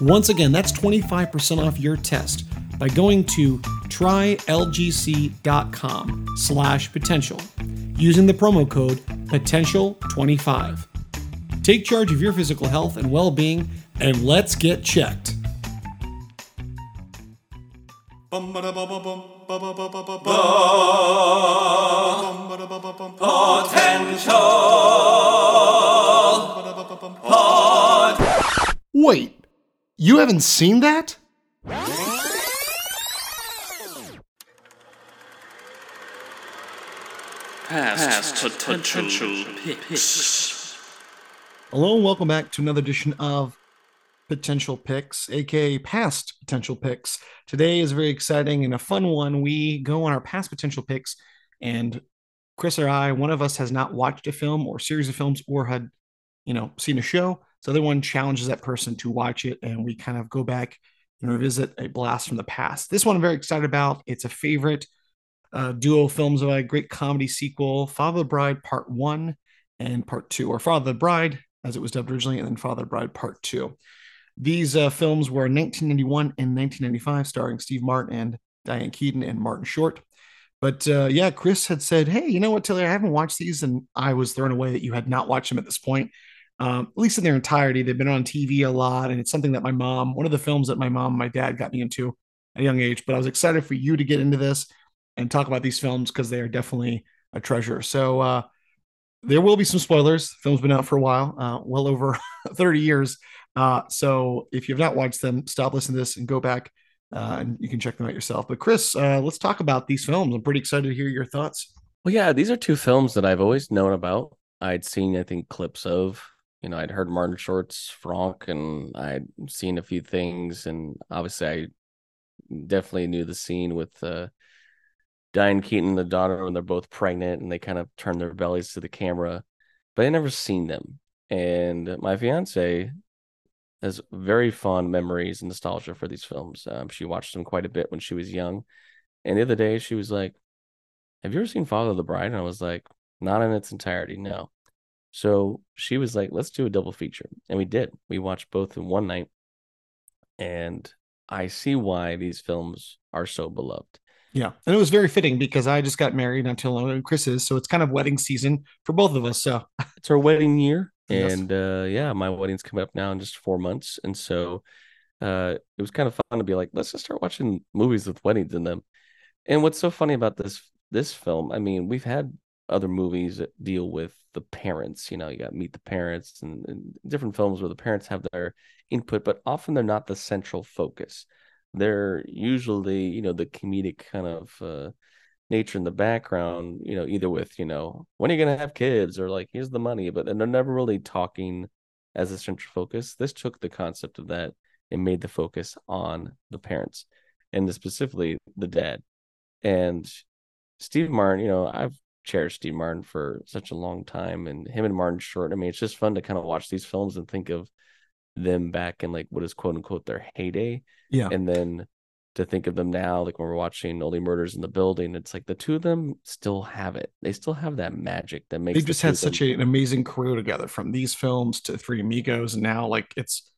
Once again, that's 25% off your test by going to trylgc.com slash potential using the promo code potential25. Take charge of your physical health and well-being and let's get checked. Wait, you haven't seen that? Past, potential, picks. Hello and welcome back to another edition of Potential Picks, aka Past Potential Picks. Today is very exciting and a fun one. We go on our past potential picks, and Chris or I, one of us has not watched a film or series of films or had, you know, seen a show. So the other one challenges that person to watch it, and we kind of go back and revisit a blast from the past. This one I'm very excited about. It's a favorite uh, duo films of a great comedy sequel, Father the Bride Part One and Part Two, or Father the Bride as it was dubbed originally, and then Father the Bride Part Two. These uh, films were 1991 and 1995, starring Steve Martin and Diane Keaton and Martin Short. But uh, yeah, Chris had said, "Hey, you know what, Taylor? I haven't watched these, and I was thrown away that you had not watched them at this point. Um, at least in their entirety, they've been on TV a lot, and it's something that my mom, one of the films that my mom and my dad got me into at a young age. But I was excited for you to get into this and talk about these films because they are definitely a treasure. So uh, there will be some spoilers. The film's been out for a while, uh, well over 30 years. Uh, so if you've not watched them, stop listening to this and go back uh, and you can check them out yourself. But Chris, uh, let's talk about these films. I'm pretty excited to hear your thoughts. Well, yeah, these are two films that I've always known about. I'd seen, I think, clips of. You know, I'd heard Martin Short's Franck, and I'd seen a few things, and obviously, I definitely knew the scene with uh, Diane Keaton, and the daughter, when they're both pregnant, and they kind of turn their bellies to the camera. But I never seen them, and my fiance has very fond memories and nostalgia for these films. Um, she watched them quite a bit when she was young, and the other day she was like, "Have you ever seen Father of the Bride?" And I was like, "Not in its entirety, no." So she was like, let's do a double feature. And we did. We watched both in one night. And I see why these films are so beloved. Yeah. And it was very fitting because I just got married not too long ago, and Chris is. So it's kind of wedding season for both of us. So It's our wedding year. Yes. And uh, yeah, my wedding's coming up now in just four months. And so uh, it was kind of fun to be like, let's just start watching movies with weddings in them. And what's so funny about this this film, I mean, we've had other movies that deal with the parents. You know, you got Meet the Parents and, and different films where the parents have their input, but often they're not the central focus. They're usually, you know, the comedic kind of uh, nature in the background. You know, either with, you know, when are you gonna have kids, or like here's the money, but they're never really talking as a central focus. This took the concept of that and made the focus on the parents and specifically the dad. And Steve Martin, you know, I've cherished Steve Martin for such a long time and him and Martin Short. I mean, it's just fun to kind of watch these films and think of them back in like what is quote unquote their heyday. Yeah. And then to think of them now, like when we're watching Only Murders in the Building, it's like the two of them still have it. They still have that magic that makes they've just had such a, an amazing career together from these films to Three Amigos. And now, like, it's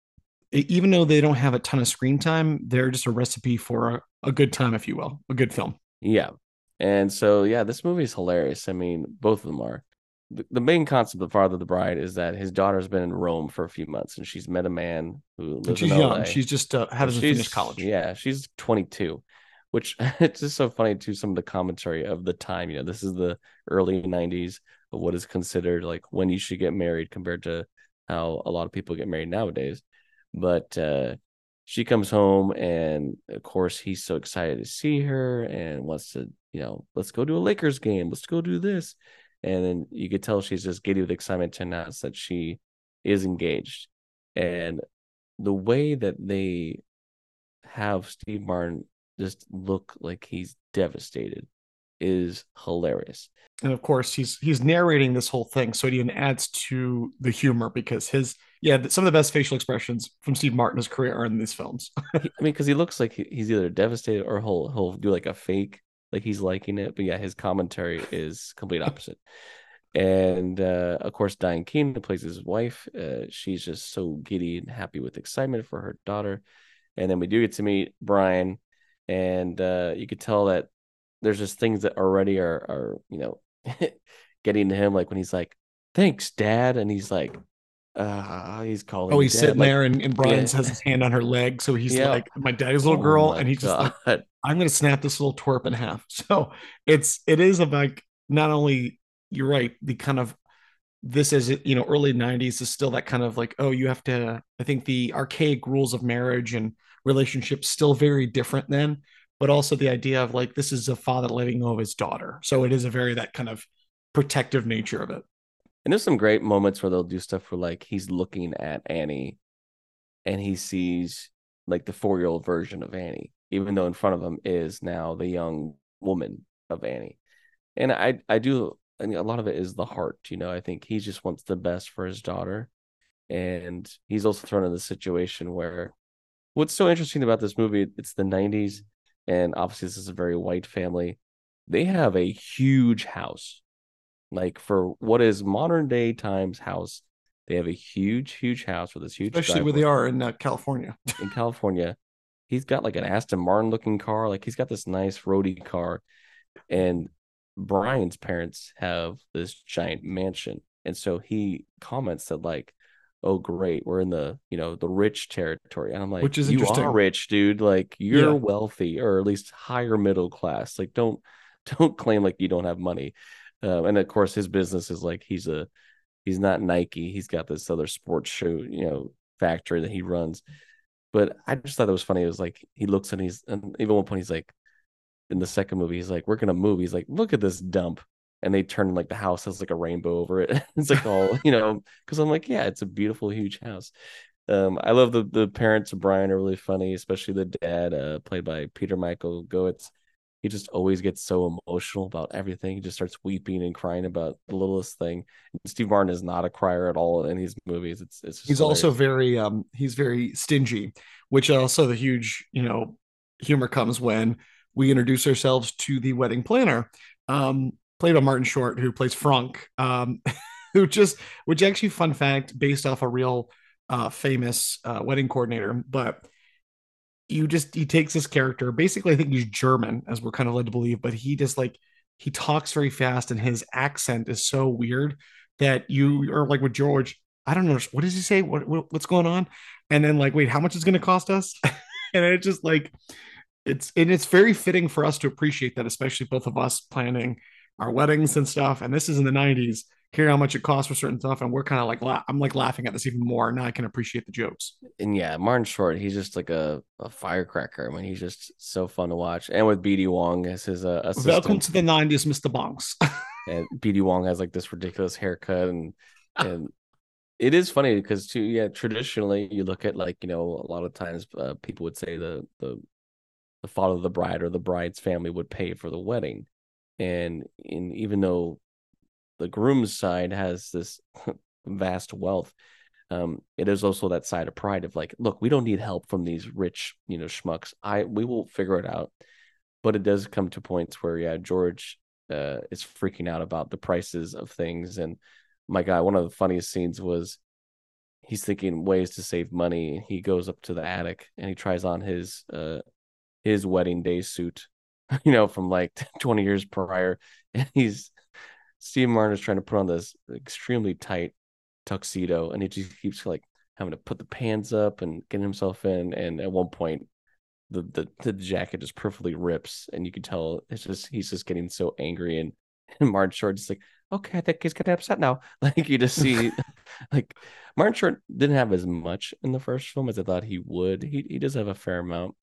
even though they don't have a ton of screen time, they're just a recipe for a, a good time, if you will, a good film. Yeah. And so yeah, this movie is hilarious. I mean, both of them are. the, the main concept of Father of the Bride is that his daughter's been in Rome for a few months and she's met a man who lives she's in young. LA. She's just uh, hasn't She's- finished college. Yeah, she's 22, which it's just so funny to some of the commentary of the time. You know, this is the early 90s of what is considered like when you should get married compared to how a lot of people get married nowadays. But uh, she comes home, and of course, he's so excited to see her and wants to, you know, let's go to a Lakers game. Let's go do this. And then you could tell she's just giddy with excitement to announce that she is engaged. And the way that they have Steve Martin just look like he's devastated is hilarious. and of course he's he's narrating this whole thing so it even adds to the humor because his yeah some of the best facial expressions from steve martin's career are in these films I mean, because he looks like he's either devastated or he'll he'll do like a fake, like he's liking it. But yeah, his commentary is complete opposite. And uh, of course, Diane who plays his wife, uh, she's just so giddy and happy with excitement for her daughter. And then we do get to meet Brian, and uh, you could tell that there's just things that already are are you know getting to him, like when he's like, "Thanks, Dad," and he's like, uh, he's calling. oh he's dad. sitting Like, there and, and brian yeah. has his hand on her leg so he's Yeah. like my daddy's little "Oh girl and he's just like i'm gonna snap this little twerp in half so it's it is about not only you're right the kind of this is you know early 90s is still that kind of like oh you have to i think the archaic rules of marriage and relationships still very different then but also the idea of like this is a father letting go of his daughter so it is a very that kind of protective nature of it And there's some great moments where they'll do stuff where like he's looking at Annie and he sees like the four year old version of Annie, even though in front of him is now the young woman of Annie. And I I do I mean a lot of it is the heart, you know. I think he just wants the best for his daughter. And he's also thrown in the situation where what's so interesting about this movie, it's the 90s, and obviously this is a very white family. They have a huge house like for what is modern day times house they have a huge huge house with this huge especially where they are in uh, california. In california. He's got like an aston martin looking car like he's got this nice roadie car and brian's parents have this giant mansion and so he comments that like oh great we're in the you know the rich territory and i'm like Which is you are rich dude like you're Yeah. wealthy or at least higher middle class like don't don't claim like you don't have money um, and of course his business is like he's a he's not nike. He's got this other sports shoe you know factory that he runs. But i just thought it was funny. It was like he looks and he's and even one point he's like in the second movie he's like we're gonna move he's like look at this dump. And they turn like the house has like a rainbow over it. It's like all you know because i'm like yeah it's a beautiful huge house. Um i love the the parents of brian are really funny especially the dad uh played by peter michael goetz he just always gets so emotional about everything. He just starts weeping and crying about the littlest thing. And Steve Martin is not a crier at all in these movies. It's it's he's also very um he's very stingy which also the huge you know humor comes when we introduce ourselves to the wedding planner um played by martin short who plays franck um who just which actually fun fact based off a real uh famous uh wedding coordinator but you just he takes this character basically i think he's german as we're kind of led to believe but he just like he talks very fast and his accent is so weird that you are like with george I don't know what does he say? What, what what's going on? And then like, wait, how much is going to cost us? and it's just like, it's and it's very fitting for us to appreciate that, especially both of us planning our weddings and stuff. And this is in the '90s. Hearing how much it costs for certain stuff, and we're kind of like, la- I'm like laughing at this even more now. I can appreciate the jokes. and yeah, Martin Short, he's just like a, a firecracker. I mean, he's just so fun to watch. And with BD Wong as his uh, assistant, Welcome to the '90s, Mr. Bonks. and BD Wong has like this ridiculous haircut and and it is funny because too yeah traditionally you look at like you know a lot of times uh, people would say the the the father of the bride or the bride's family would pay for the wedding and in even though the groom's side has this vast wealth um it is also that side of pride of like look we don't need help from these rich you know schmucks. I we will figure it out. But it does come to points where yeah george uh, is freaking out about the prices of things and my god one of the funniest scenes was he's thinking ways to save money he goes up to the attic and he tries on his uh his wedding day suit you know from like 20 years prior and he's Steve Martin is trying to put on this extremely tight tuxedo, and he just keeps like having to put the pants up and getting himself in. And at one point, the the, the jacket just perfectly rips, and you can tell it's just he's just getting so angry. And, and Martin Short is like, okay, I think he's getting upset now. Like you just see, like Martin Short didn't have as much in the first film as I thought he would. He he does have a fair amount.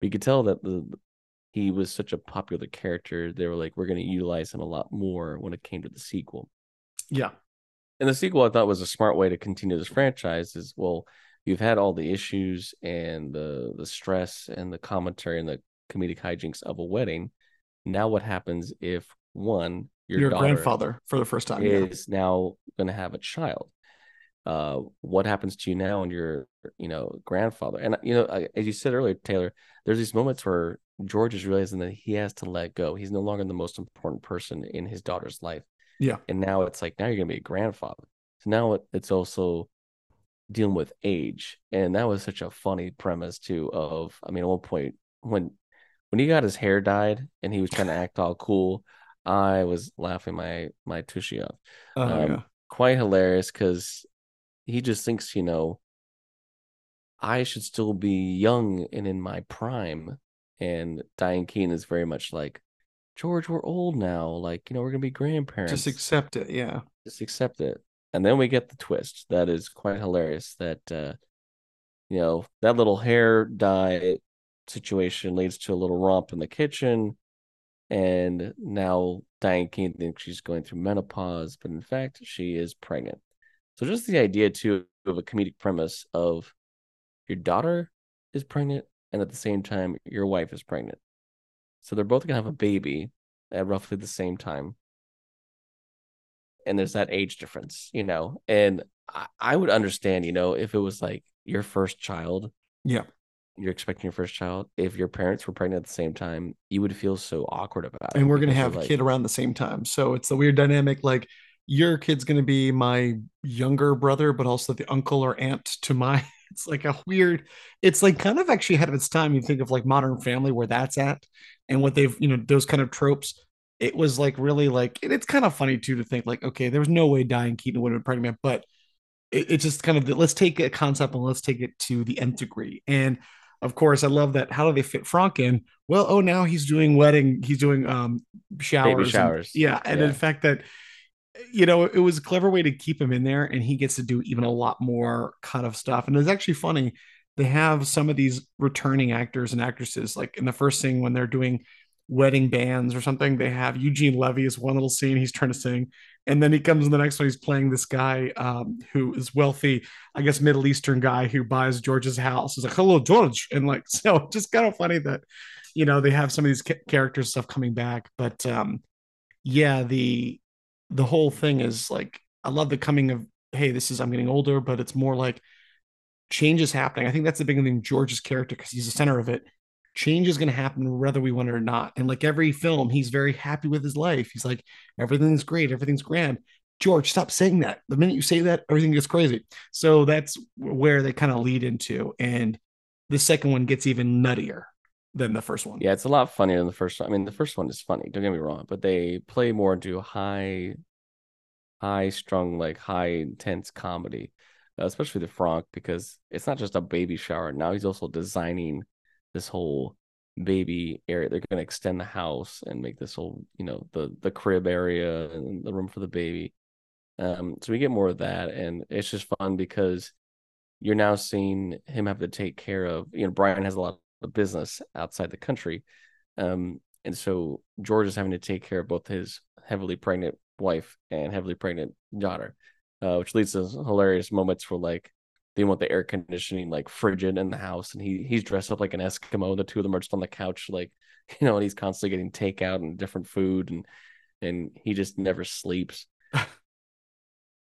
But you could tell that the he was such a popular character. They were like, we're going to utilize him a lot more when it came to the sequel. Yeah. And the sequel I thought was a smart way to continue this franchise is well, you've had all the issues and the the stress and the commentary and the comedic hijinks of a wedding. Now what happens if one your, Your grandfather for the first time. Yeah. is now going to have a child? Uh, what happens to you now and your you know grandfather? And you know, as you said earlier, Taylor, there's these moments where George is realizing that he has to let go. He's no longer the most important person in his daughter's life. Yeah. And now it's like now you're gonna be a grandfather. So now it's also dealing with age, and that was such a funny premise too. Of I mean, at one point when when he got his hair dyed and he was trying to act all cool, I was laughing my my tushy off. Oh, Um, yeah. Quite hilarious because he just thinks, you know, I should still be young and in my prime. And Diane Keaton is very much like, George, we're old now. Like, you know, we're gonna be grandparents. Just accept it. Yeah. Just accept it. And then we get the twist. That is quite hilarious. That uh, you know, that little hair dye situation leads to a little romp in the kitchen. And now Diane Keaton thinks she's going through menopause, but in fact, she is pregnant. So just the idea too of a comedic premise of your daughter is pregnant, and at the same time, your wife is pregnant. So they're both gonna have a baby at roughly the same time. And there's that age difference, you know. And I, I would understand, you know, if it was like your first child, Yeah. you're expecting your first child, if your parents were pregnant at the same time, you would feel so awkward about it. And we're gonna have a like- kid around the same time. So it's the weird dynamic. Like your kid's gonna be my younger brother, but also the uncle or aunt to my. It's like a weird. It's like kind of actually ahead of its time. You think of like Modern Family where that's at, and what they've you know those kind of tropes. It was like really like and it's kind of funny too to think like okay, there was no way Diane Keaton would have been pregnant, but it, it's just kind of the, let's take a concept and let's take it to the nth degree. And of course, I love that. How do they fit Franck in? Well, oh, now he's doing wedding, he's doing um showers, and- showers. yeah, and Yeah. in fact that you know it was a clever way to keep him in there, and he gets to do even a lot more kind of stuff. And it's actually funny. They have some of these returning actors and actresses, like in the first scene when they're doing wedding bands or something. They have Eugene Levy is one little scene he's trying to sing, and then he comes in the next one. He's playing this guy um, who is wealthy, I guess Middle Eastern guy who buys George's house. He's like, "Hello, George," and like so, just kind of funny that you know they have some of these ca- characters stuff coming back. But um, yeah, the the whole thing is like I love the coming of hey, this is I'm getting older, but it's more like change is happening. I think that's the big thing. George's character because he's the center of it. Change is going to happen whether we want it or not. And like every film, he's very happy with his life. He's like everything's great, everything's grand. George, stop saying that. The minute you say that, everything gets crazy. So that's where they kind of lead into. And the second one gets even nuttier than the first one. Yeah, it's a lot funnier than the first one. I mean, the first one is funny, don't get me wrong, but they play more into high, high strung, like high intense comedy, uh, especially the Franck, because it's not just a baby shower. Now he's also designing this whole baby area. They're going to extend the house and make this whole, you know, the the crib area and the room for the baby. Um, so we get more of that, and it's just fun because you're now seeing him have to take care of. You know, Brian has a lot of business outside the country, um, and so George is having to take care of both his heavily pregnant wife and heavily pregnant daughter, uh, which leads to hilarious moments where like they want the air conditioning like frigid in the house, and he he's dressed up like an Eskimo. The two of them are just on the couch, like you know, and he's constantly getting takeout and different food, and and he just never sleeps.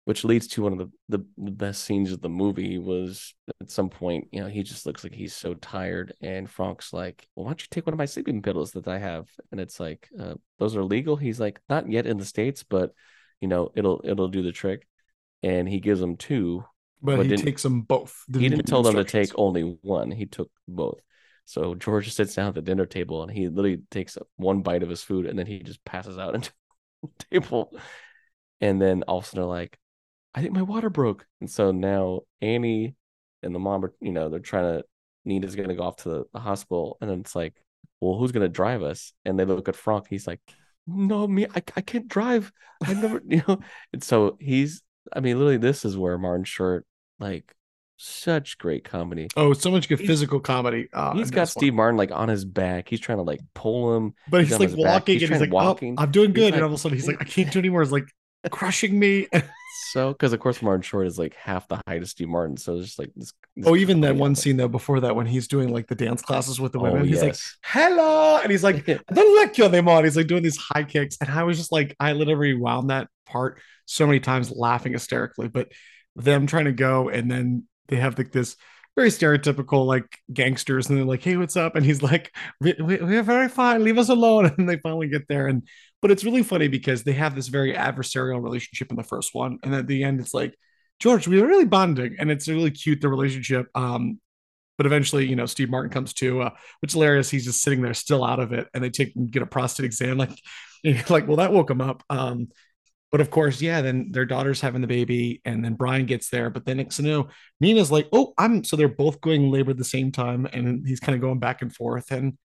Which leads to one of the, the the best scenes of the movie was at some point, you know, he just looks like he's so tired, and Franck's like, well, "Why don't you take one of my sleeping pills that I have?" And it's like, uh, "Those are legal." He's like, "Not yet in the states, but you know, it'll it'll do the trick." And he gives them two, But, But he didn't- takes them both. he didn't tell them to take only one. He took both. So George sits down at the dinner table and he literally takes one bite of his food and then he just passes out into the table. and then all of a sudden they're like, I think my water broke. And so now Annie and the mom are, you know, they're trying to Nina's gonna go off to the, the hospital, and then it's like, well, who's gonna drive us? And they look at Franck. He's like, no, me, I, I can't drive. I never, you know. And so he's, I mean, literally, this is where Martin Short, like, such great comedy. Oh, so much good He's- physical comedy. Uh, He's got this one. Steve Martin like on his back. He's trying to like pull him. but he's on like walking He's and he's like, to oh, walking. I'm doing He's good. and like- all of a sudden he's like, I can't do anymore. It's like crushing me. So, because of course Martin Short is like half the height of Steve Martin, so it's just like this. this oh, even that one scene though before that when he's doing like the dance classes with the oh, women, Oh, he's like, hello. And he's like, don't like you anymore. He's like doing these high kicks. And I was just like, I literally wound that part so many times laughing hysterically. But them trying to go and then they have like this very stereotypical like gangsters and they're like, hey, what's up? And he's like, we, we, we're very fine. Leave us alone. And they finally get there. And but it's really funny because they have this very adversarial relationship in the first one. And at the end, it's like, George, we are really bonding. And it's really cute, the relationship. Um, but eventually, you know, Steve Martin comes to, uh, which hilarious. He's just sitting there still out of it, and they take and get a prostate exam. Like, like, well, that woke him up. Um, but of course, yeah, then their daughter's having the baby, and then Brian gets there. But then know, Nina's like, oh, I'm so they're both going labor at the same time, and he's kind of going back and forth. And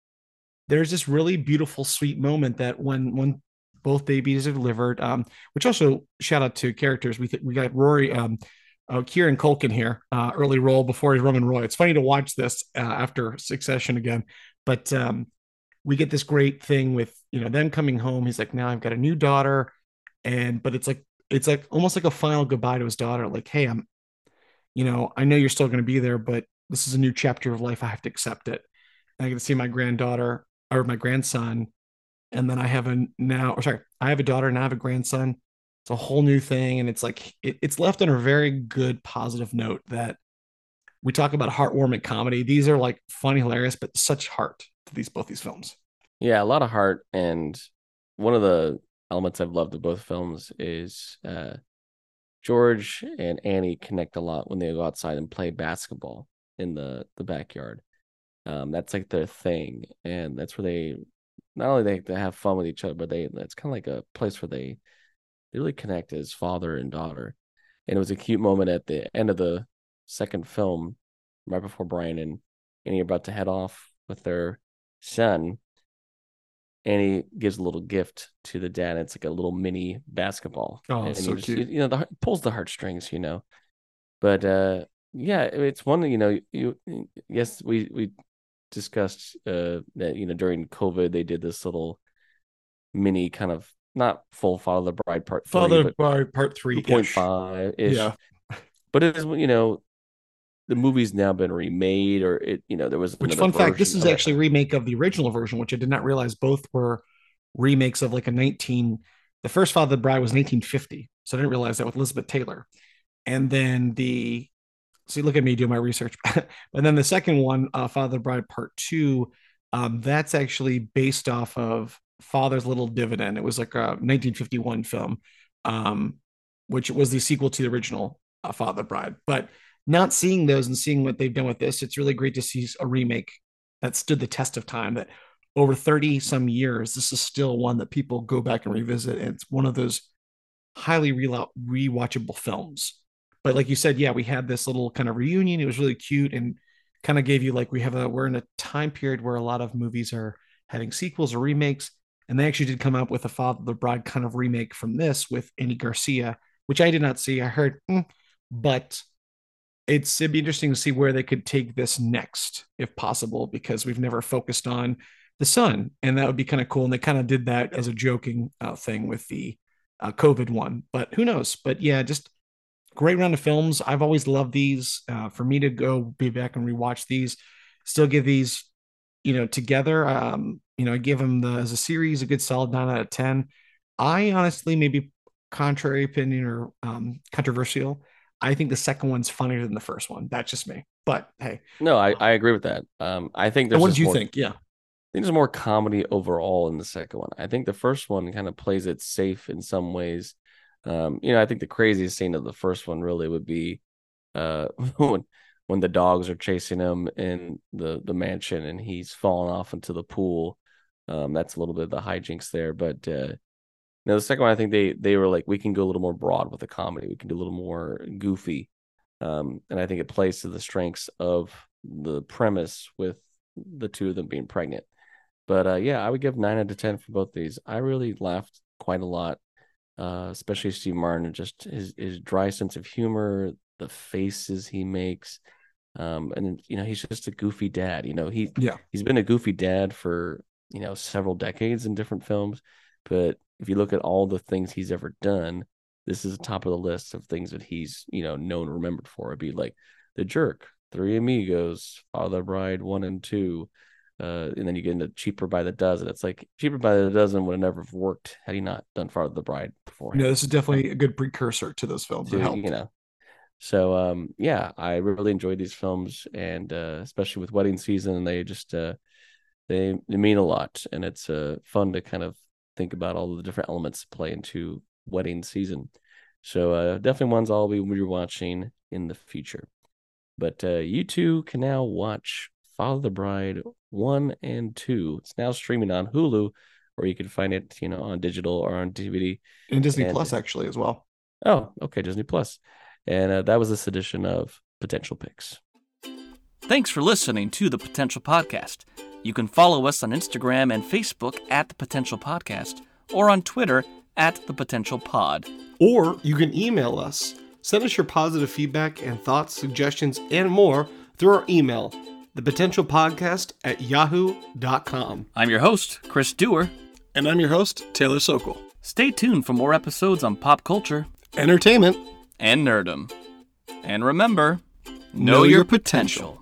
there's this really beautiful, sweet moment that when when both babies are delivered, um, which also shout out to characters. We th- we got Rory, um, uh, Kieran Culkin here, uh, early role before he's Roman Roy. It's funny to watch this uh, after Succession again, but um, we get this great thing with you know them coming home. He's like, now I've got a new daughter, and but it's like it's like almost like a final goodbye to his daughter. Like, hey, I'm, you know, I know you're still going to be there, but this is a new chapter of life. I have to accept it. And I get to see my granddaughter or my grandson, and then I have a now, or sorry, I have a daughter and I have a grandson. It's a whole new thing, and it's like it, it's left on a very good, positive note that we talk about heartwarming comedy. These are like funny, hilarious, but such heart to these both these films. Yeah, a lot of heart, and one of the elements I've loved of both films is uh, George and Annie connect a lot when they go outside and play basketball in the the backyard. Um, that's like their thing, and that's where they not only they, they have fun with each other, but they it's kind of like a place where they they really connect as father and daughter. And it was a cute moment at the end of the second film, right before Brian and Annie are about to head off with their son. Annie gives a little gift to the dad. It's like a little mini basketball. Oh, and so you just- cute. You know, the heart- pulls the heartstrings. You know, but uh, yeah, it's one. You know, you yes, we we discussed uh that you know during COVID they did this little mini kind of not full Father the Bride part three, Father but by part three point five two point five ish. Yeah. But it is you know the movie's now been remade or it you know there was Which fun fact, this is actually a remake of the original version, which I did not realize both were remakes of like a 19 the first Father of the Bride was 1950. So I didn't realize that with Elizabeth Taylor. And then the so you look at me doing my research. and then the second one, uh, Father the Bride Part Two, um, that's actually based off of Father's Little Dividend. It was like a 1951 film, um, which was the sequel to the original uh, Father Bride. But not seeing those and seeing what they've done with this, it's really great to see a remake that stood the test of time. That over 30 some years, this is still one that people go back and revisit. And it's one of those highly re- rewatchable films. But like you said, yeah, we had this little kind of reunion. It was really cute and kind of gave you like we have a we're in a time period where a lot of movies are having sequels or remakes. And they actually did come up with a Father the Bride kind of remake from this with Andy Garcia, which I did not see. I heard, mm, but it's it'd be interesting to see where they could take this next, if possible, because we've never focused on the son, and that would be kind of cool. And they kind of did that as a joking uh, thing with the uh, COVID one, but who knows? But yeah, just great round of films. I've always loved these. Uh, for me to go be back and rewatch these, still give these, you know, together. Um, you know, I give them the as a series a good solid nine out of ten. I honestly, maybe contrary opinion or um, controversial, I think the second one's funnier than the first one. That's just me. But hey, No, I, I agree with that. Um, I think there's what did you more, think? Yeah. I think there's more comedy overall in the second one. I think the first one kind of plays it safe in some ways. Um, you know, I think the craziest scene of the first one really would be uh when when the dogs are chasing him in the the mansion and he's falling off into the pool. Um, that's a little bit of the hijinks there, but uh Now the second one, I think they they were like, we can go a little more broad with the comedy. We can do a little more goofy, um, and I think it plays to the strengths of the premise with the two of them being pregnant. But uh, yeah, I would give nine out of ten for both these. I really laughed quite a lot, uh, especially Steve Martin, and just his his dry sense of humor, the faces he makes, um, and you know he's just a goofy dad. You know he Yeah. he's been a goofy dad for you know several decades in different films, but if you look at all the things he's ever done, this is the top of the list of things that he's you know known and remembered for. It'd be like The Jerk, Three Amigos, Father Bride one and two. Uh, and then you get into cheaper by the dozen. It's like cheaper by the dozen would have never worked had he not done Father the Bride before. Know, this is definitely a good precursor to those films. To, you know. So um yeah, I really enjoyed these films and uh especially with wedding season they just uh they they mean a lot and it's uh fun to kind of think about all the different elements that play into wedding season. So uh definitely ones I'll be rewatching in the future. But uh you two can now watch Follow the Bride 1 and 2. It's now streaming on Hulu or you can find it, you know, on digital or on DVD. And Disney And- Plus actually as well. Oh, okay, Disney Plus. And uh, that was this edition of Potential Picks. Thanks for listening to the Potential Podcast. You can follow us on Instagram and Facebook at the Potential Podcast or on Twitter at the Potential Pod. Or you can email us. Send us your positive feedback and thoughts, suggestions, and more through our email, thepotentialpodcast at yahoo.com. I'm your host, Chris Dewar. And I'm your host, Taylor Sokol. Stay tuned for more episodes on pop culture Entertainment. and nerdom. And remember, Know know, your your potential.